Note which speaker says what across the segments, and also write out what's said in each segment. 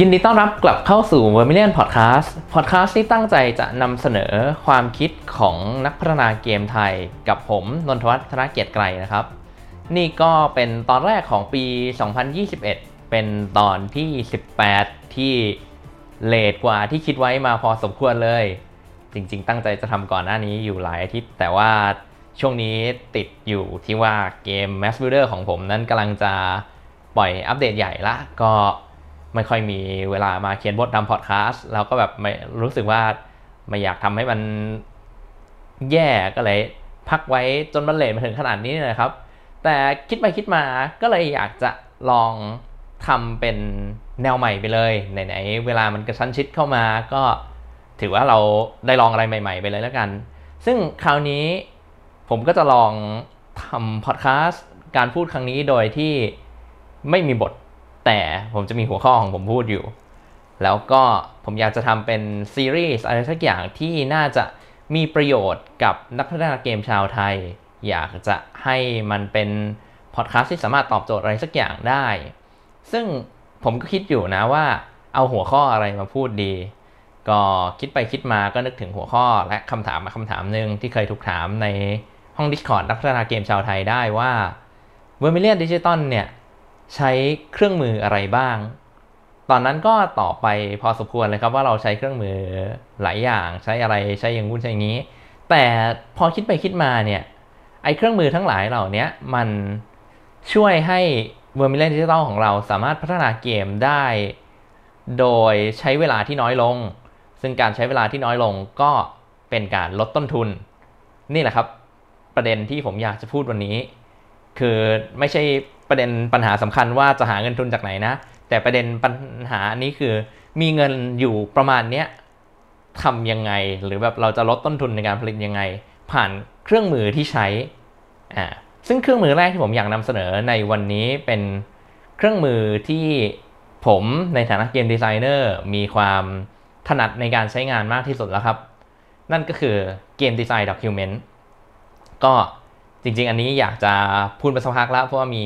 Speaker 1: ยินดีต้อนรับกลับเข้าสู่ Vermilion Podcast Podcast ที่ตั้งใจจะนำเสนอความคิดของนักพัฒนาเกมไทย กับผมนนทวัฒน์ธนเกียรติไกรนะครับ นี่ก็เป็นตอนแรกของปี 2021 เป็นตอนที่ 18 ที่เลทกว่าที่คิดไว้มาพอสมควรเลย จริงๆ ตั้งใจจะทำก่อนหน้านี้อยู่หลายอาทิตย์ แต่ว่าช่วงนี้ติดอยู่ที่ว่าเกม Mass Builder ของผมนั้นกำลังจะปล่อยอัปเดตใหญ่ละก็ ไม่ค่อยมีเวลามาเขียนบททำพอดแคสต์แล้วก็แบบไม่รู้สึกว่าไม่อยากทำให้มันแย่ก็เลยพักไว้จนมันเลทมาถึงขนาดนี้นะครับ แต่คิดไปคิดมาก็เลยอยากจะลองทำเป็นแนวใหม่ไปเลยไหนๆเวลามันกระชั้นชิดเข้ามาก็ถือว่าเราได้ลองอะไรใหม่ ๆ ไปเลยแล้วกัน ซึ่งคราวนี้ผมก็จะลองทำพอดแคสต์การพูดครั้งนี้โดยที่ไม่มีบท แต่ผมจะมีหัวข้อของผมพูดอยู่ แล้วก็ผมอยากจะทำเป็นซีรีส์อะไรสักอย่างที่น่าจะมีประโยชน์กับนักพัฒนาเกมชาวไทย อยากจะให้มันเป็นพอดแคสต์ที่สามารถตอบโจทย์อะไรสักอย่างได้ ซึ่งผมก็คิดอยู่นะว่าเอาหัวข้ออะไรมาพูดดี ก็คิดไปคิดมาก็นึกถึงหัวข้อและคำถามมาคำถามหนึ่งที่เคยถูกถามในห้อง Discord นักพัฒนาเกมชาวไทยได้ว่า v e r m i l i o n Digital เนี่ย ใช้เครื่องมืออะไรบ้าง ตอนนั้นก็ตอบไปพอสมควรเลยครับว่าเราใช้เครื่องมือหลายอย่างใช้อะไรใช้อย่างงู้นใช้อย่างนี้ แต่พอคิดไปคิดมาเนี่ยไอ้เครื่องมือทั้งหลายเหล่านี้มันช่วยให้ v e r m i l i o n Digital ของเราสามารถพัฒนาเกมได้ โดยใช้เวลาที่น้อยลง ซึ่งการใช้เวลาที่น้อยลงก็เป็นการลดต้นทุน นี่แหละครับ ประเด็นที่ผมอยากจะพูดวันนี้ คือไม่ใช่ ประเด็นปัญหาสำคัญว่าจะหาเงินทุนจากไหนนะ แต่ประเด็นปัญหานี้คือ มีเงินอยู่ประมาณเนี้ยทำยังไง หรือแบบเราจะลดต้นทุนในการผลิตยังไง ผ่านเครื่องมือที่ใช้อ่าซึ่งเครื่องมือแรกที่ผมอยากนำเสนอในวันนี้เป็นเครื่องมือที่ผมในฐานะ game designer มีความถนัดในการใช้งานมากที่สุดแล้วครับ นั่นก็คือ game design document ก็ จริง ๆ อันนี้อยากจะพูดมาสักพักแล้วเพราะว่ามี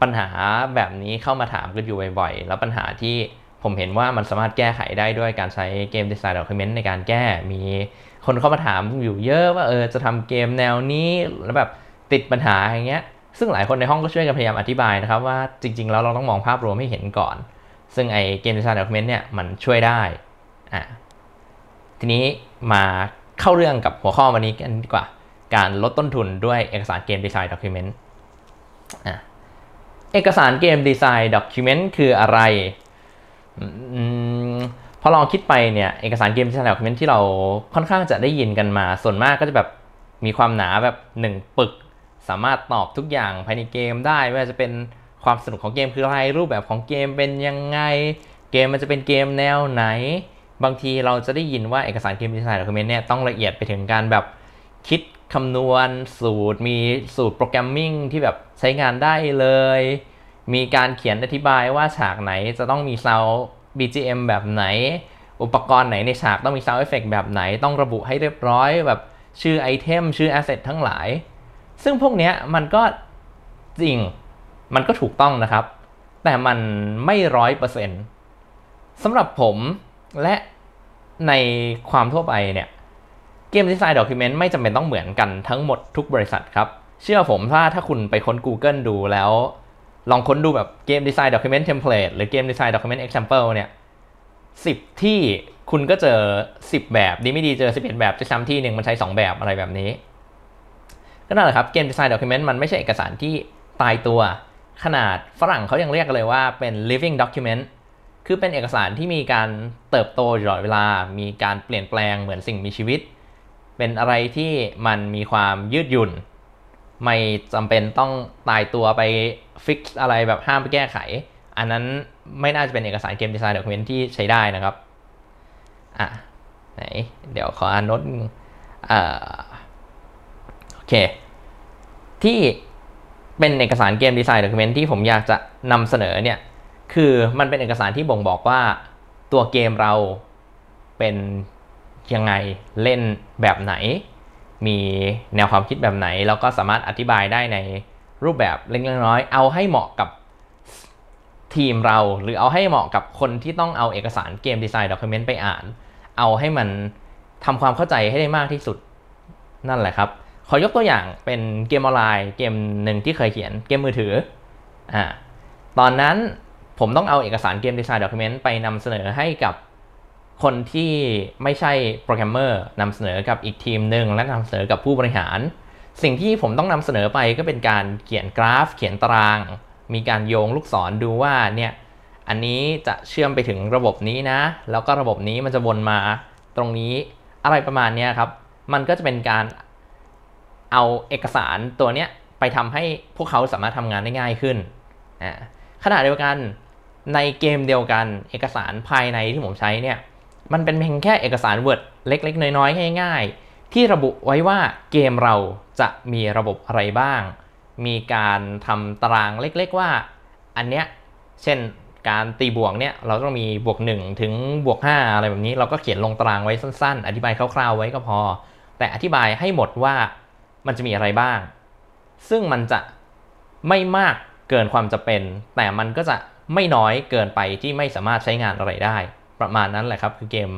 Speaker 1: ปัญหาแบบนี้เข้ามาถามกันอยู่บ่อยๆ แล้วปัญหาที่ผมเห็นว่ามันสามารถแก้ไขได้ด้วยการใช้ game design document ในการแก้ มีคนเข้ามาถามอยู่เยอะว่าเออจะทำเกมแนวนี้แล้วแบบติดปัญหาอย่างเงี้ย ซึ่งหลายคนในห้องก็ช่วยกันพยายามอธิบายนะครับว่าจริง ๆ แล้วเราต้องมองภาพรวมให้เห็นก่อน ซึ่งไอ game design document เนี่ยมันช่วยได้อะทีนี้มาเข้าเรื่องกับหัวข้อวันนี้กันดีกว่า การลดต้นทุนด้วยเอกสาร game design document เอกสาร game design document คืออะไรอพอลองคิดไปเนี่ยเอกสาร game design document ที่เราค่อนข้างจะได้ยินกันมา ส่วนมากก็จะแบบมีความหนาแบบ 1 ปึก สามารถตอบทุกอย่างภายในเกมได้ไม่ว่าจะเป็นความสนุกของเกมคืออะไรรูปแบบของเกมเป็นยังไง เกมมันจะเป็นเกมแนวไหน บางทีเราจะได้ยินว่าเอกสารเกมดีไซน์ด็อกิเมนต์เนี่ยต้องละเอียดไปถึงการแบบคิด คำนวณสูตร มีสูตรโปรแกรมมิ่งที่แบบใช้งานได้เลย มีการเขียนอธิบายว่าฉากไหนจะต้องมีซาว BGM แบบไหน อุปกรณ์ไหนในฉากต้องมี sound effect แบบไหน ต้องระบุให้เรียบร้อยแบบชื่อ item ชื่อ asset ทั้งหลาย ซึ่งพวกเนี้ยมันก็จริง มันก็ถูกต้องนะครับ แต่มันไม่ร้อยเปอร์เซ็นต์สำหรับผมและในความทั่วไปเนี่ย game design document ไม่จำเป็นต้องเหมือนกันทั้งหมดทุกบริษัทครับ เชื่อผมถ้าถ้าคุณไปค้น Google ดูแล้ว ลองค้นดูแบบ game design document template หรือ game design document example เนี่ยสิบที่คุณก็เจอ 10 แบบดีไม่ดีเจอ 11 แบบจะซ้ำที่หนึ่งมันใช้ 2 แบบอะไรแบบนี้ ก็นั่นแหละครับ game design document มันไม่ใช่เอกสารที่ตายตัว ขนาดฝรั่งเขายังเรียกเลยว่าเป็น living document คือเป็นเอกสารที่มีการเติบโตตลอดเวลา มีการเปลี่ยนแปลงเหมือนสิ่งมีชีวิต เป็นอะไรที่มันมีความยืดหยุ่น ไม่จำเป็นต้องตายตัวไปฟิกอะไรแบบห้ามไปแก้ไข อันนั้นไม่น่าจะเป็นเอกสารเกมดีไซน์ด็อกิเมนต์ที่ใช้ได้นะครับ อะ ไหน เดี๋ยวขออ่านโน้ตอ่าโอเค ที่เป็นเอกสารเกมดีไซน์ด็อกิเมนต์ที่ผมอยากจะนำเสนอเนี่ย คือมันเป็นเอกสารที่บ่งบอกว่าตัวเกมเราเป็น ยังไงเล่นแบบไหน มีแนวความคิดแบบไหน แล้วก็สามารถอธิบายได้ในรูปแบบเล็กๆน้อยๆเอาให้เหมาะกับทีมเรา หรือเอาให้เหมาะกับคนที่ต้องเอาเอกสาร game design document ไปอ่าน เอาให้มันทำความเข้าใจให้ได้มากที่สุดนั่นแหละครับ ขอยกตัวอย่างเป็นเกมออนไลน์เกมหนึ่งที่เคยเขียนเกมมือถืออ่าตอนนั้นผมต้องเอาเอกสาร game design document ไปนำเสนอให้กับ คนที่ไม่ใช่โปรแกรมเมอร์นำเสนอกับอีกทีมหนึ่งและนำเสนอกับผู้บริหาร สิ่งที่ผมต้องนำเสนอไปก็เป็นการเขียนกราฟ เขียนตาราง มีการโยงลูกศรดูว่าเนี่ยอันนี้จะเชื่อมไปถึงระบบนี้นะ แล้วก็ระบบนี้มันจะวนมาตรงนี้อะไรประมาณนี้ครับ มันก็จะเป็นการเอาเอกสารตัวเนี้ยไปทำให้พวกเขาสามารถทำงานได้ง่ายขึ้นขณะเดียวกันในเกมเดียวกันเอกสารภายในที่ผมใช้เนี่ย มันเป็นเพียงแค่เอกสาร Word เล็กๆ น้อยๆ ง่าย ๆ ที่ระบุไว้ว่าเกมเราจะมีระบบอะไรบ้าง มีการทำตารางเล็กๆ ว่า อันเนี้ย เช่นการตีบวกเนี่ยเราต้องมีบวก 1 ถึงบวก 5 อะไรแบบนี้ เราก็เขียนลงตารางไว้สั้นๆ อธิบายคร่าวๆ ไว้ก็พอ แต่อธิบายให้หมดว่ามันจะมีอะไรบ้าง ซึ่งมันจะไม่มากเกินความจำเป็น แต่มันก็จะไม่น้อยเกินไปที่ไม่สามารถใช้งานอะไรได้ ประมาณนั้นแหละครับ คือ game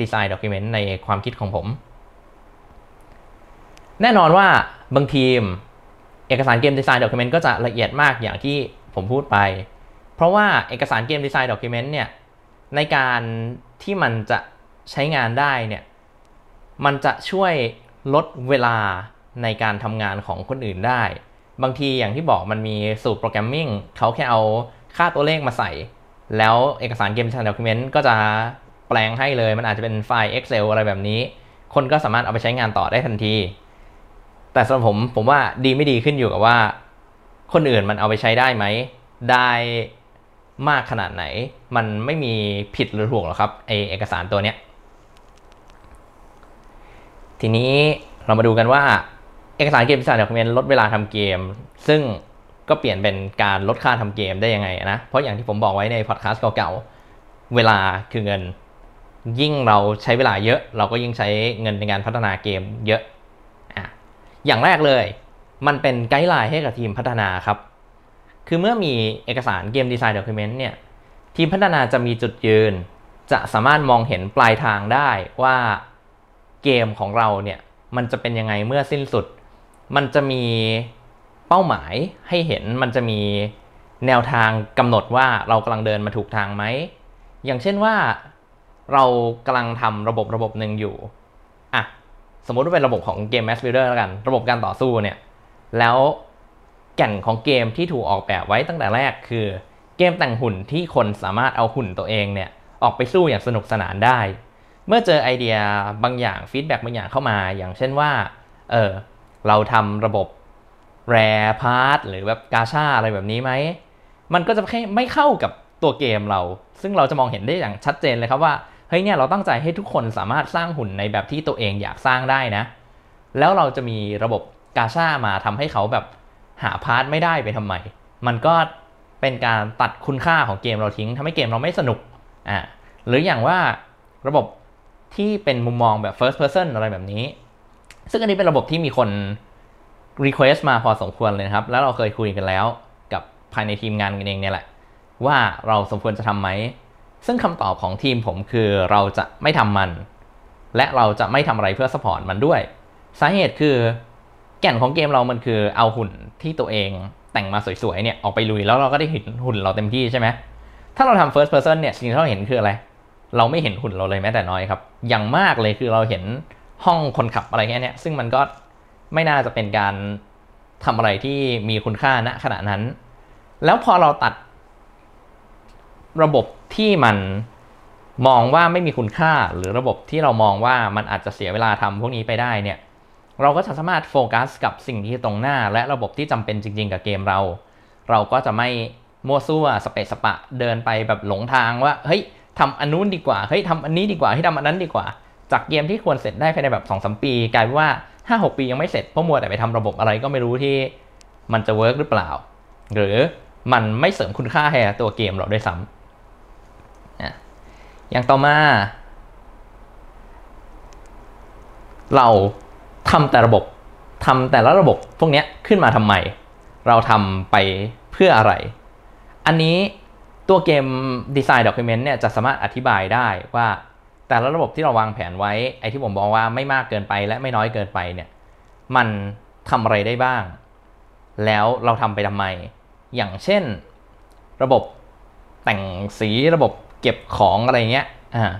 Speaker 1: design document ในความคิดของผม แน่นอนว่าบางทีม เอกสาร game design document ก็จะละเอียดมากอย่างที่ผมพูดไป เพราะว่าเอกสาร game design document เนี่ย ในการที่มันจะใช้งานได้เนี่ย มันจะช่วยลดเวลาในการทำงานของคนอื่นได้ บางทีอย่างที่บอกมันมีสูตรโปรแกรมมิ่งเขาแค่เอาค่าตัวเลขมาใส่ แล้วเอกสารเกมชันด็อกิเมนต์ก็จะแปลงให้เลย มันอาจจะเป็นไฟล์ Excel อะไรแบบนี้ คนก็สามารถเอาไปใช้งานต่อได้ทันที แต่สำหรับผมผมว่าดีไม่ดีขึ้นอยู่กับว่า คนอื่นมันเอาไปใช้ได้ไหม ได้มากขนาดไหน มันไม่มีผิดหรือถูกหรอกครับไอเอกสารตัวเนี้ย ทีนี้เรามาดูกันว่าเอกสารเกมดีไซน์ด็อกิเมนต์ลดเวลาทำเกม ซึ่ง ก็เปลี่ยนเป็นการลดค่าทำเกมได้ยังไงนะ เพราะอย่างที่ผมบอกไว้ในพอดแคสต์เก่าๆ เวลาคือเงิน ยิ่งเราใช้เวลาเยอะ เราก็ยิ่งใช้เงินในการพัฒนาเกมเยอะอะอย่างแรกเลย มันเป็นไกด์ไลน์ให้กับทีมพัฒนาครับ คือเมื่อมีเอกสารเกมดีไซน์ด็อกิเมนต์เนี่ย ทีมพัฒนาจะมีจุดยืน จะสามารถมองเห็นปลายทางได้ว่าเกมของเราเนี่ย มันจะเป็นยังไงเมื่อสิ้นสุด มันจะมี เป้าหมายให้เห็นมันจะมีแนวทางกำหนดว่าเรากำลังเดินมาถูกทางไหม อย่างเช่นว่าเรากำลังทำระบบระบบหนึ่งอยู่อะสมมติว่าเป็นระบบของเกม Mass Builder แล้วกัน ระบบการต่อสู้เนี่ย แล้วแก่นของเกมที่ถูกออกแบบไว้ตั้งแต่แรกคือ เกมแต่งหุ่นที่คนสามารถเอาหุ่นตัวเองเนี่ย ออกไปสู้อย่างสนุกสนานได้ เมื่อเจอไอเดียบางอย่าง feedback บางอย่างเข้ามา อย่างเช่นว่า เออเราทำระบบ rare part หรือแบบกาชาอะไรแบบนี้ไหม มันก็จะไม่เข้ากับตัวเกมเรา ซึ่งเราจะมองเห็นได้อย่างชัดเจนเลยครับว่าเฮ้ยเนี่ยเราตั้งใจให้ทุกคนสามารถสร้างหุ่นในแบบที่ตัวเองอยากสร้างได้นะ แล้วเราจะมีระบบกาชามาทำให้เขาแบบหา part ไม่ได้ไปทำไม มันก็เป็นการตัดคุณค่าของเกมเราทิ้งทำให้เกมเราไม่สนุกอ่าหรืออย่างว่าระบบที่เป็นมุมมองแบบ first person อะไรแบบนี้ ซึ่งอันนี้เป็นระบบที่มีคน request มาพอสมควรเลยครับ แล้วเราเคยคุยกันแล้วกับภายในทีมงานกันเองเนี่ยแหละ ว่าเราสมควรจะทำไหม ซึ่งคำตอบของทีมผมคือเราจะไม่ทำมัน และเราจะไม่ทำอะไรเพื่อสปอร์ตมันด้วย สาเหตุคือแก่นของเกมเรามันคือเอาหุ่นที่ตัวเองแต่งมาสวยๆเนี่ยออกไปลุยแล้วเราก็ได้เห็นหุ่นเราเต็มที่ใช่ไหมถ้าเราทำ first person เนี่ยสิ่งที่เราเห็นคืออะไร เราไม่เห็นหุ่นเราเลยแม้แต่น้อยครับ อย่างมากเลยคือเราเห็นห้องคนขับอะไรแค่นี้ซึ่งมันก็ ไม่น่าจะเป็นการทำอะไรที่มีคุณค่าณขณะนั้น แล้วพอเราตัดระบบที่มันมองว่าไม่มีคุณค่า หรือระบบที่เรามองว่ามันอาจจะเสียเวลาทำพวกนี้ไปได้เนี่ย เราก็จะสามารถโฟกัสกับสิ่งที่ตรงหน้า และระบบที่จำเป็นจริง ๆ กับเกมเรา เราก็จะไม่มั่วซั่วสเปซสปะเดินไปแบบหลงทางว่าเฮ้ยทำอันนู้นดีกว่าเฮ้ยทำอันนี้ดีกว่าให้ทำอันนั้นดีกว่า จากเกมที่ควรเสร็จได้ภายในแบบ2อสปี กลายเป็นว่า ห้าหกปียังไม่เสร็จเพราะมัวแต่ไปทำระบบอะไรก็ไม่รู้ที่มันจะ work หรือเปล่า หรือมันไม่เสริมคุณค่าให้ตัวเกมเราด้วยซ้ำอย่างต่อมา เราทำแต่ระบบทำแต่ละระบบพวกนี้ขึ้นมาทำไม เราทำไปเพื่ออะไร อันนี้ตัว game design document เนี่ยจะสามารถอธิบายได้ว่า แต่ละระบบที่เราวางแผนไว้ไอ้ที่ผมบอกว่าไม่มากเกินไปและไม่น้อยเกินไปเนี่ยมันทำอะไรได้บ้าง แล้วเราทำไปทำไม อย่างเช่น ระบบแต่งสีระบบเก็บของอะไรเงี้ยอ่า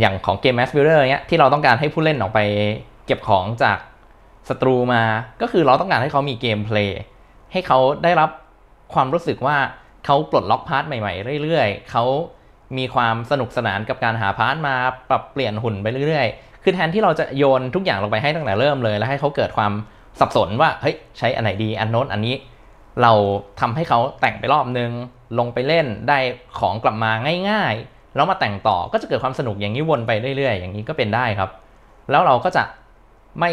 Speaker 1: อย่างของเกม Mass Builder เงี้ยที่เราต้องการให้ผู้เล่นออกไปเก็บของจากศัตรูมา ก็คือเราต้องการให้เขามี gameplay ให้เขาได้รับความรู้สึกว่าเขาปลดล็อก part ใหม่ๆ เรื่อยๆเขา มีความสนุกสนานกับการหา part มาปรับเปลี่ยนหุ่นไปเรื่อยๆ คือแทนที่เราจะโยนทุกอย่างลงไปให้ตั้งแต่เริ่มเลย แล้วให้เขาเกิดความสับสนว่าเฮ้ยใช้อันไหนดีอันโน้นอันนี้ เราทำให้เขาแต่งไปรอบนึง ลงไปเล่นได้ของกลับมาง่าย ๆ แล้วมาแต่งต่อก็จะเกิดความสนุกอย่างนี้วนไปเรื่อยๆ อย่างนี้ก็เป็นได้ครับ แล้วเราก็จะไม่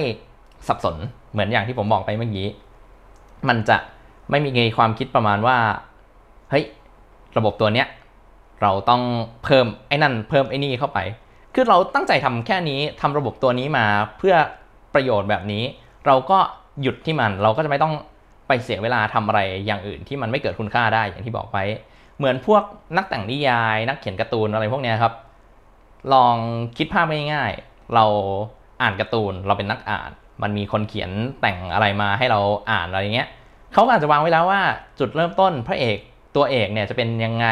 Speaker 1: สับสนเหมือนอย่างที่ผมบอกไปเมื่อกี้มันจะไม่มีความคิดประมาณว่าเฮ้ยระบบตัวเนี้ย เราต้องเพิ่มไอ้นั่นเพิ่มไอ้นี่เข้าไป คือเราตั้งใจทำแค่นี้ทำระบบตัวนี้มาเพื่อประโยชน์แบบนี้ เราก็หยุดที่มันเราก็จะไม่ต้องไปเสียเวลาทำอะไรอย่างอื่นที่มันไม่เกิดคุณค่าได้อย่างที่บอกไว้เหมือนพวกนักแต่งนิยาย นักเขียนการ์ตูนอะไรพวกนี้ครับ ลองคิดภาพง่ายๆเราอ่านการ์ตูนเราเป็นนักอ่าน มันมีคนเขียนแต่งอะไรมาให้เราอ่านอะไรเงี้ยเขาก็อาจจะวางไว้แล้วว่าจุดเริ่มต้นพระเอกตัวเอกเนี่ยจะเป็นยังไง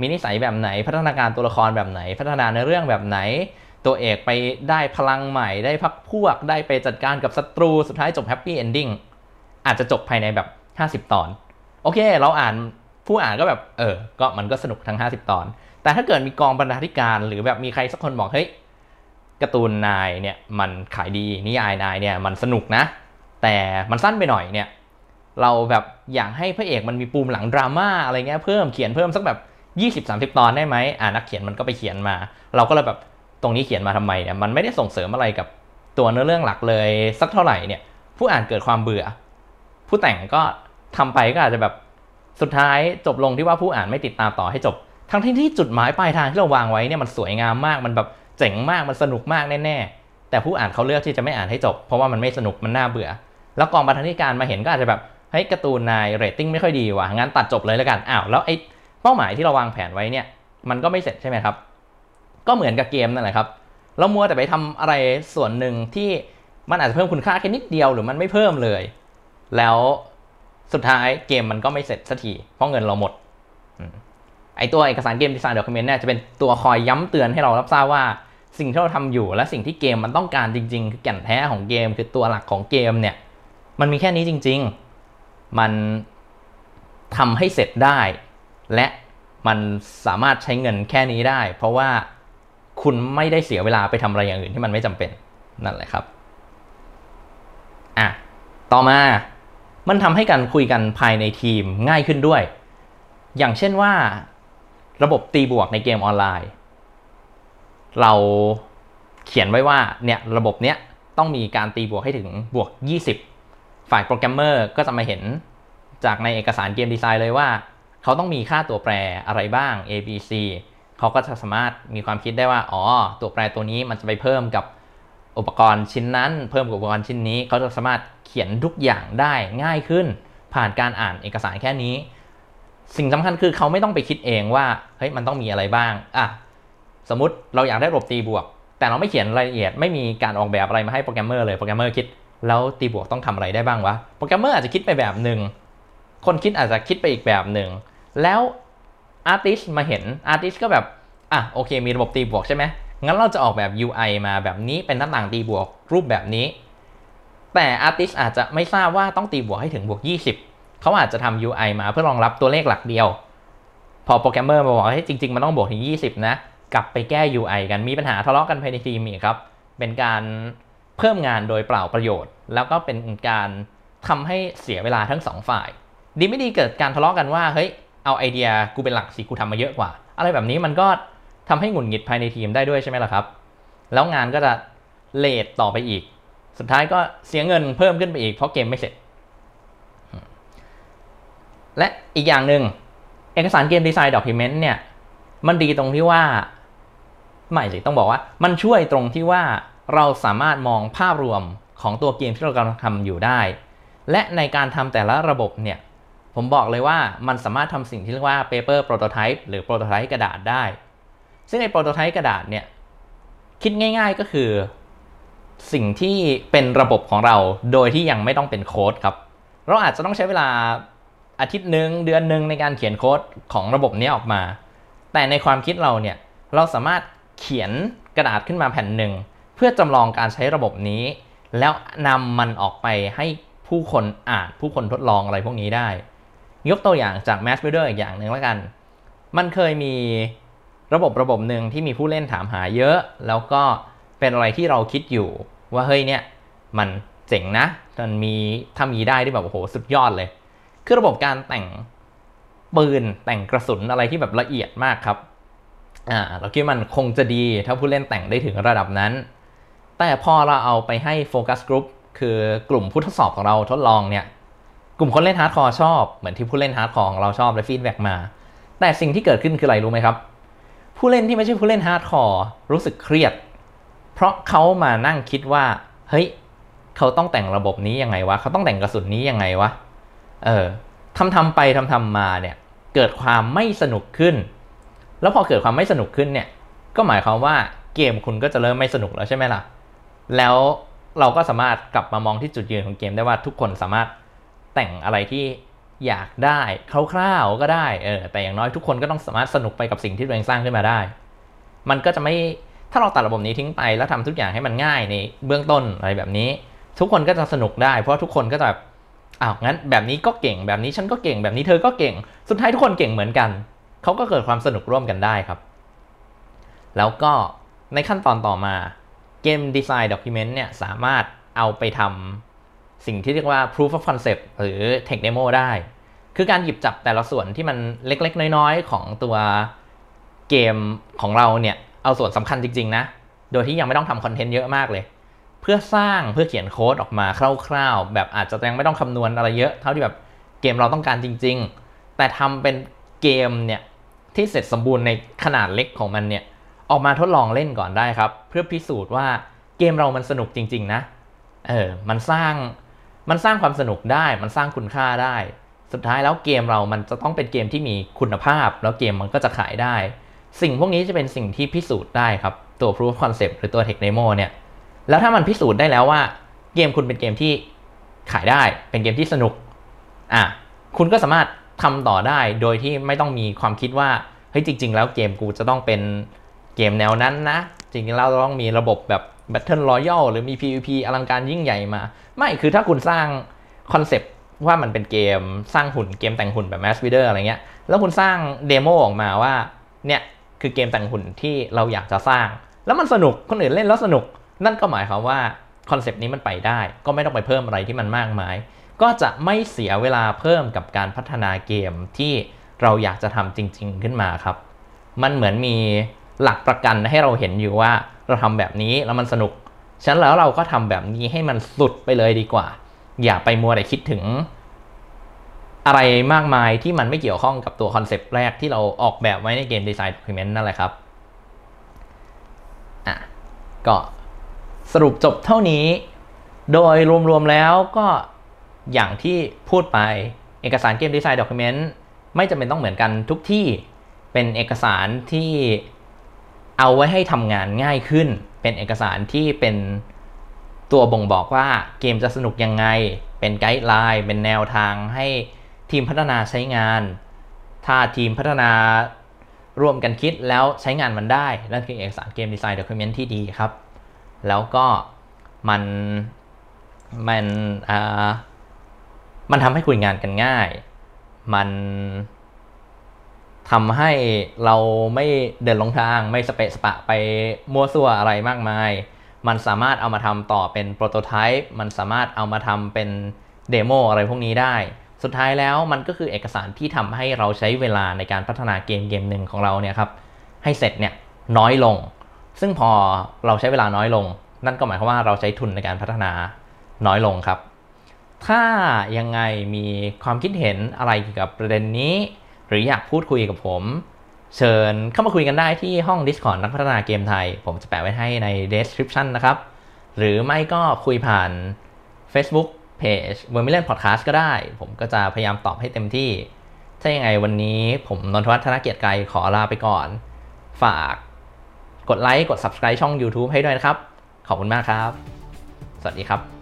Speaker 1: มีนิสัยแบบไหน พัฒนาการตัวละครแบบไหน พัฒนาในเรื่องแบบไหน ตัวเอกไปได้พลังใหม่ ได้พรรคพวก ได้ไปจัดการกับศัตรู สุดท้ายจบ happy ending อาจจะจบภายในแบบ 50 ตอน โอเค เราอ่านผู้อ่านก็แบบ เออ ก็มันก็สนุกทั้ง 50 ตอน แต่ถ้าเกิดมีกองบรรณาธิการ หรือแบบมีใครสักคนบอก เฮ้ย การ์ตูนนายเนี่ยมันขายดี นิยายนายเนี่ยมันสนุกนะ แต่มันสั้นไปหน่อยเนี่ย เราแบบอยากให้พระเอกมันมีปูมหลังดราม่าอะไรเงี้ยเพิ่ม เขียนเพิ่มสักแบบ 20-30 ตอนได้ไหมอ่านักเขียนมันก็ไปเขียนมา เราก็เลยแบบตรงนี้เขียนมาทำไมเนี่ยมันไม่ได้ส่งเสริมอะไรกับตัวเนื้อเรื่องหลักเลย สักเท่าไหร่เนี่ย ผู้อ่านเกิดความเบื่อ ผู้แต่งก็ทำไปก็อาจจะแบบสุดท้ายจบลงที่ว่าผู้อ่านไม่ติดตามต่อให้จบ ทั้งที่ที่จุดหมายปลายทางที่เราวางไว้เนี่ยมันสวยงามมากมันแบบเจ๋งมากมันสนุกมากแน่ๆแต่ผู้อ่านเขาเลือกที่จะไม่อ่านให้จบ เพราะว่ามันไม่สนุกมันน่าเบื่อ แล้วกองบรรณาธิการมาเห็นก็อาจจะแบบเฮ้ยการ์ตูนนายเรตติ้งไม่ค่อยดีว่ะงั้นตัดจบเลยแล้วกันอ้าวแล้วไอ้ เป้าหมายที่เราวางแผนไว้เนี่ย มันก็ไม่เสร็จใช่ไหมครับ ก็เหมือนกับเกมนั่นแหละครับ เรามัวแต่ไปทำอะไรส่วนหนึ่งที่มันอาจจะเพิ่มคุณค่าแค่นิดเดียวหรือมันไม่เพิ่มเลย แล้วสุดท้ายเกมมันก็ไม่เสร็จสักทีเพราะเงินเราหมดไอตัวเอกสารเกมดีไซน์ด็อกิเมนต์เนี่ยจะเป็นตัวคอยย้ำเตือนให้เรารับทราบว่าสิ่งที่เราทำอยู่และสิ่งที่เกมมันต้องการจริง ๆ คือแก่นแท้ของเกม คือตัวหลักของเกมเนี่ย มันมีแค่นี้จริง ๆ มันทำให้เสร็จได้ และมันสามารถใช้เงินแค่นี้ได้ เพราะว่าคุณไม่ได้เสียเวลาไปทำอะไรอย่างอื่นที่มันไม่จำเป็นนั่นแหละครับอะต่อมามันทำให้การคุยกันภายในทีมง่ายขึ้นด้วย อย่างเช่นว่า ระบบตีบวกในเกมออนไลน์ เราเขียนไว้ว่าเนี่ยระบบเนี้ยต้องมีการตีบวกให้ถึงบวก 20 ฝ่ายโปรแกรมเมอร์ก็จะมาเห็นจากในเอกสาร game design เลยว่า เขาต้องมีค่าตัวแปรอะไรบ้าง A B C เขาก็จะสามารถมีความคิดได้ว่า อ๋อ ตัวแปรตัวนี้มันจะไปเพิ่มกับอุปกรณ์ชิ้นนั้น เพิ่มกับอุปกรณ์ชิ้นนี้ เขาจะสามารถเขียนทุกอย่างได้ง่ายขึ้น ผ่านการอ่านเอกสารแค่นี้ สิ่งสำคัญคือเขาไม่ต้องไปคิดเองว่า เฮ้ย มันต้องมีอะไรบ้าง อะ สมมติเราอยากได้ระบบตีบวก แต่เราไม่เขียนรายละเอียด ไม่มีการออกแบบอะไรมาให้โปรแกรมเมอร์เลย โปรแกรมเมอร์คิด แล้วตีบวกต้องทำอะไรได้บ้างวะ โปรแกรมเมอร์อาจจะคิดไปแบบหนึ่ง คนคิดอาจจะคิดไปอีกแบบหนึ่ง แล้ว artist มาเห็น artist ก็แบบอะโอเค มีระบบตีบวกใช่ไหมงั้นเราจะออกแบบ UI มาแบบนี้เป็นหน้าต่างตีบวกรูปแบบนี้ แต่อาร์ติสอาจจะไม่ทราบว่าต้องตีบวกให้ถึงบวก 20 เขาอาจจะทำ UI มาเพื่อรองรับตัวเลขหลักเดียว พอโปรแกรมเมอร์มาบอกให้จริง ๆ มันต้องบวกถึง 20 นะ กลับไปแก้ UI กันมีปัญหาทะเลาะกันภายในทีมอีกครับ เป็นการเพิ่มงานโดยเปล่าประโยชน์ แล้วก็เป็นการทำให้เสียเวลาทั้งสองฝ่าย ดีไม่ดีเกิดการทะเลาะกันว่าเฮ้ย เอาไอเดียกูเป็นหลักสิกูทำมาเยอะกว่า อะไรแบบนี้มันก็ทำให้หงุดหงิดภายในทีมได้ด้วยใช่ไหมล่ะครับ แล้วงานก็จะเลทต่อไปอีก สุดท้ายก็เสียเงินเพิ่มขึ้นไปอีกเพราะเกมไม่เสร็จ และอีกอย่างหนึ่งเอกสารเกมดีไซน์ด็อกิเมนต์เนี่ย มันดีตรงที่ว่าไม่สิต้องบอกว่า มันช่วยตรงที่ว่าเราสามารถมองภาพรวมของตัวเกมที่เรากำลังทำอยู่ได้ และในการทำแต่ละระบบเนี่ย ผมบอกเลยว่ามันสามารถทำสิ่งที่เรียกว่า paper prototype หรือ prototype กระดาษได้ ซึ่งไอ้ prototype กระดาษเนี่ยคิดง่าย ๆก็คือ สิ่งที่เป็นระบบของเราโดยที่ยังไม่ต้องเป็นโค้ดครับ เราอาจจะต้องใช้เวลาอาทิตย์หนึ่งเดือนหนึ่งในการเขียนโค้ดของระบบนี้ออกมา แต่ในความคิดเราเนี่ยเราสามารถเขียนกระดาษขึ้นมาแผ่นหนึ่งเพื่อจำลองการใช้ระบบนี้ แล้วนำมันออกไปให้ผู้คนอ่านผู้คนทดลองอะไรพวกนี้ได้ ยกตัวอย่างจาก Mass Builder อีกอย่างหนึ่งแล้วกัน มันเคยมีระบบระบบหนึ่งที่มีผู้เล่นถามหาเยอะ แล้วก็เป็นอะไรที่เราคิดอยู่ ว่าเฮ้ยเนี่ยมันเจ๋งนะมันมีถ้ามีได้ที่แบบโอ้โหสุดยอดเลย คือระบบการแต่งปืนแต่งกระสุนอะไรที่แบบละเอียดมากครับอ่าเราคิดมันคงจะดีถ้าผู้เล่นแต่งได้ถึงระดับนั้น แต่พอเราเอาไปให้ focus group คือกลุ่มผู้ทดสอบของเราทดลองเนี่ย กลุ่มคนเล่น hardcore ชอบ เหมือนที่ผู้เล่น hardcore ของเราชอบและ feedback มา แต่สิ่งที่เกิดขึ้นคืออะไรรู้ไหมครับ ผู้เล่นที่ไม่ใช่ผู้เล่น hardcore รู้สึกเครียด เพราะเขามานั่งคิดว่า เฮ้ย เขาต้องแต่งระบบนี้ยังไงวะ เขาต้องแต่งกระสุนนี้ยังไงวะ เออทำทำไปทำทำมาเนี่ย เกิดความไม่สนุกขึ้น แล้วพอเกิดความไม่สนุกขึ้นเนี่ย ก็หมายความว่าเกมคุณก็จะเริ่มไม่สนุกแล้วใช่ไหมล่ะ แล้วเราก็สามารถกลับมามองที่จุดยืนของเกมได้ว่าทุกคนสามารถ แต่งอะไรที่อยากได้คร่าวๆก็ได้เออแต่อย่างน้อยทุกคนก็ต้องสามารถสนุกไปกับสิ่งที่ตัวเองสร้างขึ้นมาได้ มันก็จะไม่ถ้าเราตัดระบบนี้ทิ้งไปแล้วทำทุกอย่างให้มันง่ายในเบื้องต้นอะไรแบบนี้ ทุกคนก็จะสนุกได้ เพราะทุกคนก็จะแบบอ้าวงั้นแบบนี้ก็เก่งแบบนี้ฉันก็เก่งแบบนี้เธอก็เก่ง สุดท้ายทุกคนเก่งเหมือนกันเขาก็เกิดความสนุกร่วมกันได้ครับ แล้วก็ในขั้นตอนต่อมาเกมดีไซน์ด็อกิเมนต์เนี่ยสามารถเอาไปทำ สิ่งที่เรียกว่า proof of concept หรือ tech demo ได้ คือการหยิบจับแต่ละส่วนที่มันเล็กๆ น้อยๆ ของตัวเกมของเราเนี่ย เอาส่วนสำคัญจริงๆ นะ โดยที่ยังไม่ต้องทำคอนเทนต์เยอะมากเลย เพื่อสร้างเพื่อเขียนโค้ดออกมาคร่าวๆ แบบอาจจะยังไม่ต้องคำนวณอะไรเยอะ เท่าที่แบบเกมเราต้องการจริง ๆ แต่ทำเป็นเกมเนี่ยที่เสร็จสมบูรณ์ในขนาดเล็กของมันเนี่ยออกมาทดลองเล่นก่อนได้ครับ เพื่อพิสูจน์ว่าเกมเรามันสนุกจริง ๆ นะ เออ มันสร้าง มันสร้างความสนุกได้ มันสร้างคุณค่าได้ สุดท้ายแล้วเกมเรามันจะต้องเป็นเกมที่มีคุณภาพ แล้วเกมมันก็จะขายได้ สิ่งพวกนี้จะเป็นสิ่งที่พิสูจน์ได้ครับตัว proof of concept หรือตัว tech demo เนี่ย แล้วถ้ามันพิสูจน์ได้แล้วว่า เกมคุณเป็นเกมที่ขายได้ เป็นเกมที่สนุก อะ คุณก็สามารถทำต่อได้โดยที่ไม่ต้องมีความคิดว่า เฮ้ยจริง ๆ แล้วเกมกูจะต้องเป็นเกมแนวนั้นนะ จริงๆเราต้องมีระบบแบบ Battle Royale หรือมี PVP อลังการยิ่งใหญ่มา ไม่คือถ้าคุณสร้างคอนเซปต์ว่ามันเป็นเกมสร้างหุ่นเกมแต่งหุ่นแบบ Mass Builder อะไรเงี้ย แล้วคุณสร้าง demo ออกมาว่า เนี่ย คือเกมแต่งหุ่นที่เราอยากจะสร้าง แล้วมันสนุกคนอื่นเล่นแล้วสนุก นั่นก็หมายความว่าคอนเซปต์นี้มันไปได้ ก็ไม่ต้องไปเพิ่มอะไรที่มันมากมาย ก็จะไม่เสียเวลาเพิ่มกับการพัฒนาเกมที่เราอยากจะทำจริง ๆ ขึ้นมาครับ มันเหมือนมีหลักประกันให้เราเห็นอยู่ว่า เราทำแบบนี้แล้วมันสนุก ฉะนั้นแล้วเราก็ทำแบบนี้ให้มันสุดไปเลยดีกว่า อย่าไปมัวแต่คิดถึง อะไรมากมายที่มันไม่เกี่ยวข้องกับตัวคอนเซปต์แรกที่เราออกแบบไว้ใน Game Design Document นั่นแหละครับ อะ ก็สรุปจบเท่านี้ โดยรวมๆแล้วก็อย่างที่พูดไปเอกสาร Game Design Document ไม่จำเป็นต้องเหมือนกันทุกที่เป็นเอกสารที่ เอาไว้ให้ทำงานง่ายขึ้น เป็นเอกสารที่เป็นตัวบ่งบอกว่าเกมจะสนุกยังไง เป็น guideline เป็นแนวทางให้ทีมพัฒนาใช้งาน ถ้าทีมพัฒนาร่วมกันคิดแล้วใช้งานมันได้ นั่นคือเอกสาร Game Design Document ที่ดีครับ แล้วก็มันมันอ่ามันทำให้คุยงานกันง่าย มัน ทำให้เราไม่เดินหลงทางไม่สเปะสปะไปมั่วซั่วอะไรมากมาย มันสามารถเอามาทำต่อเป็น prototype มันสามารถเอามาทำเป็น demo อะไรพวกนี้ได้ สุดท้ายแล้วมันก็คือเอกสารที่ทำให้เราใช้เวลาในการพัฒนาเกมเกมหนึ่งของเราเนี่ยครับให้เสร็จเนี่ยน้อยลง ซึ่งพอเราใช้เวลาน้อยลง นั่นก็หมายความว่าเราใช้ทุนในการพัฒนาน้อยลงครับ ถ้ายังไงมีความคิดเห็นอะไรเกี่ยวกับประเด็นนี้ หรืออยากพูดคุยกับผม เชิญเข้ามาคุยกันได้ที่ห้อง Discord นักพัฒนาเกมไทย ผมจะแปะไว้ให้ใน description นะครับ หรือไม่ก็คุยผ่าน Facebook เพจ v e r m i l i o n Podcast ก็ได้ ผมก็จะพยายามตอบให้เต็มที่ ถ้ายังไงวันนี้ผมนนทวัฒนเกียรติไกรขอลาไปก่อน ฝากกดไลค์กด Subscribe ช่อง YouTube ให้ด้วยนะครับ ขอบคุณมากครับ สวัสดีครับ